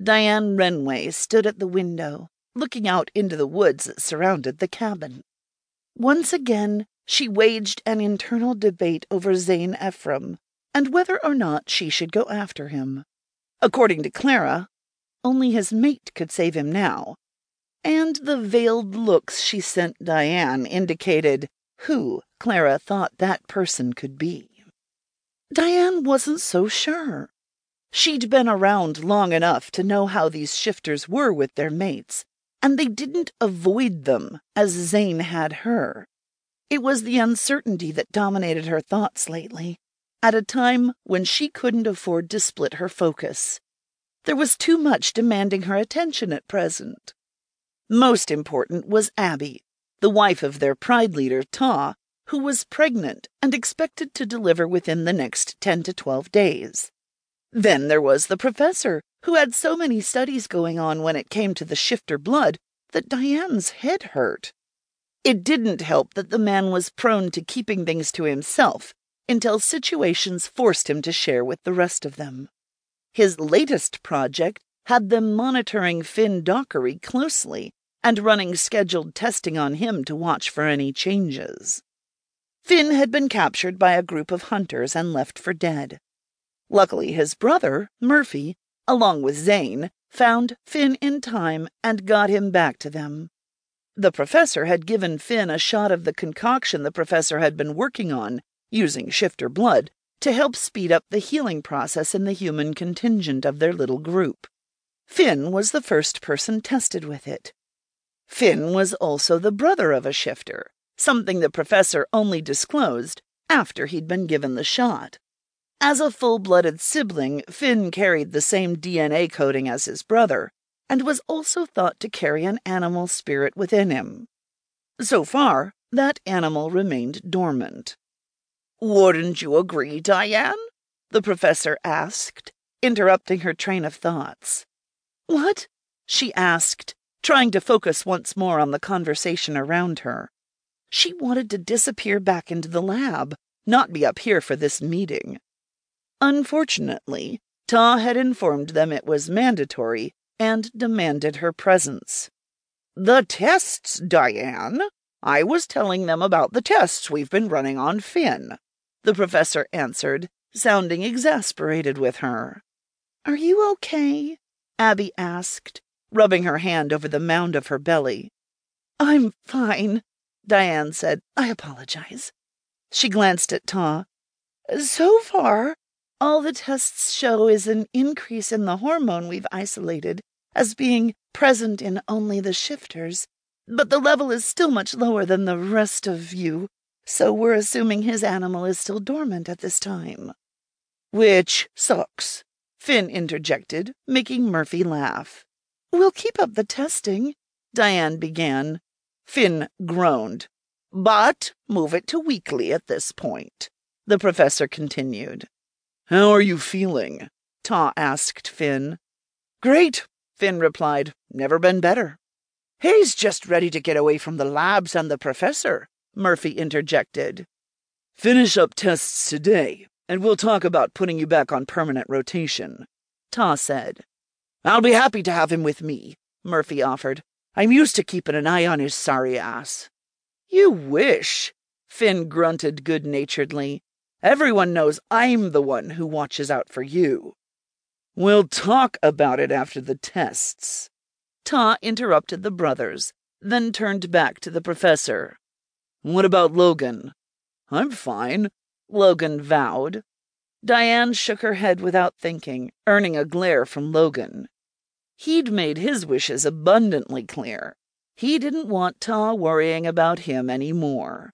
Diane Renway stood at the window, looking out into the woods that surrounded the cabin. Once again, she waged an internal debate over Zane Ephraim and whether or not she should go after him. According to Clara, only his mate could save him now, and the veiled looks she sent Diane indicated who Clara thought that person could be. Diane wasn't so sure. She'd been around long enough to know how these shifters were with their mates, and they didn't avoid them as Zane had her. It was the uncertainty that dominated her thoughts lately, at a time when she couldn't afford to split her focus. There was too much demanding her attention at present. Most important was Abby, the wife of their pride leader, Ta, who was pregnant and expected to deliver within the next 10 to 12 days. Then there was the professor, who had so many studies going on when it came to the shifter blood that Diane's head hurt. It didn't help that the man was prone to keeping things to himself until situations forced him to share with the rest of them. His latest project had them monitoring Finn Dockery closely and running scheduled testing on him to watch for any changes. Finn had been captured by a group of hunters and left for dead. Luckily, his brother, Murphy, along with Zane, found Finn in time and got him back to them. The professor had given Finn a shot of the concoction the professor had been working on, using shifter blood, to help speed up the healing process in the human contingent of their little group. Finn was the first person tested with it. Finn was also the brother of a shifter, something the professor only disclosed after he'd been given the shot. As a full blooded sibling, Finn carried the same DNA coding as his brother, and was also thought to carry an animal spirit within him. So far, that animal remained dormant. Wouldn't you agree, Diane? The professor asked, interrupting her train of thoughts. What? she asked, trying to focus once more on the conversation around her. She wanted to disappear back into the lab, not be up here for this meeting. Unfortunately, Ta had informed them it was mandatory and demanded her presence. The tests, Diane. I was telling them about the tests we've been running on Finn, the professor answered, sounding exasperated with her. Are you okay? Abby asked, rubbing her hand over the mound of her belly. I'm fine, Diane said. I apologize. She glanced at Ta. So far, all the tests show is an increase in the hormone we've isolated as being present in only the shifters, but the level is still much lower than the rest of you, so we're assuming his animal is still dormant at this time. Which sucks, Finn interjected, making Murphy laugh. We'll keep up the testing, Diane began. Finn groaned. But move it to weekly at this point, the professor continued. How are you feeling? Ta asked Finn. Great, Finn replied. Never been better. He's just ready to get away from the labs and the professor, Murphy interjected. Finish up tests today, and we'll talk about putting you back on permanent rotation, Ta said. I'll be happy to have him with me, Murphy offered. I'm used to keeping an eye on his sorry ass. You wish, Finn grunted good naturedly. Everyone knows I'm the one who watches out for you. We'll talk about it after the tests. Ta interrupted the brothers, then turned back to the professor. What about Logan? I'm fine, Logan vowed. Diane shook her head without thinking, earning a glare from Logan. He'd made his wishes abundantly clear. He didn't want Ta worrying about him any more.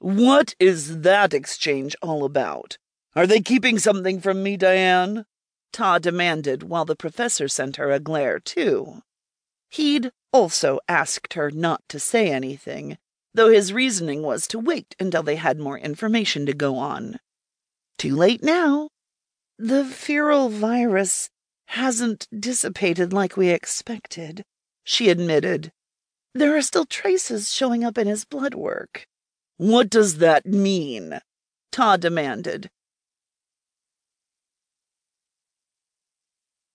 What is that exchange all about? Are they keeping something from me, Diane? Ta demanded while the professor sent her a glare, too. He'd also asked her not to say anything, though his reasoning was to wait until they had more information to go on. Too late now. The feral virus hasn't dissipated like we expected, she admitted. There are still traces showing up in his blood work. What does that mean? Ta demanded,